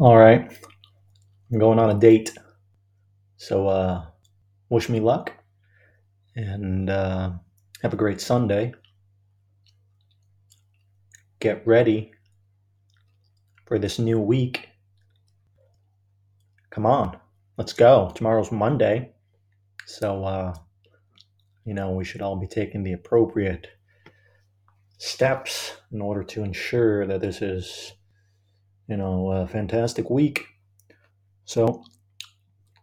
All right, I'm going on a date. So, uh, wish me luck and uh, have a great Sunday. Get ready for this new week. Come on, let's go. Tomorrow's Monday. So, uh, you know, we should all be taking the appropriate steps in order to ensure that this is, you know, a fantastic week. So,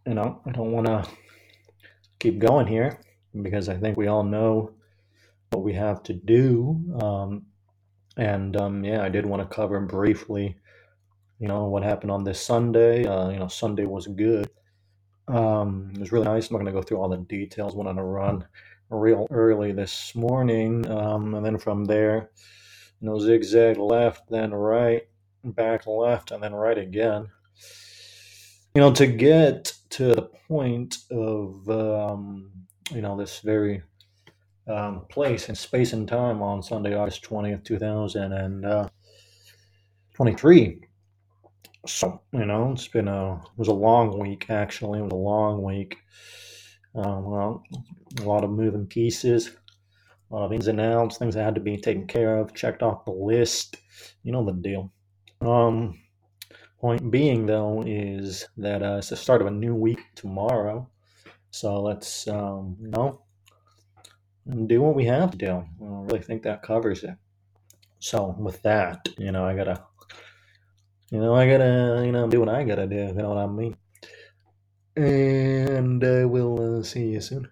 you know, I don't want to keep going here because I think we all know what we have to do. Um, and um, yeah, I did want to cover briefly, you know, what happened on this Sunday. Uh, you know, Sunday was good. Um, it was really nice. I'm not going to go through all the details. Went on a run real early this morning, um, and then from there, you know, zigzag left, then right, back left, and then right again. You know, to get to the point of um, you know this very um, place and space and time on Sunday, August twentieth, two thousand and uh, twenty-three. So you know, it's been a it was a long week. Actually, it was a long week. Um, well, a lot of moving pieces, a lot of ins and outs, things that had to be taken care of, checked off the list. You know the deal. Um, point being though is that uh, it's the start of a new week tomorrow. So let's um, you know do what we have to do. I really think that covers it. So with that, you know, I gotta, you know, I gotta, you know, do what I gotta do. You know what I mean? And uh, we'll uh, see you soon.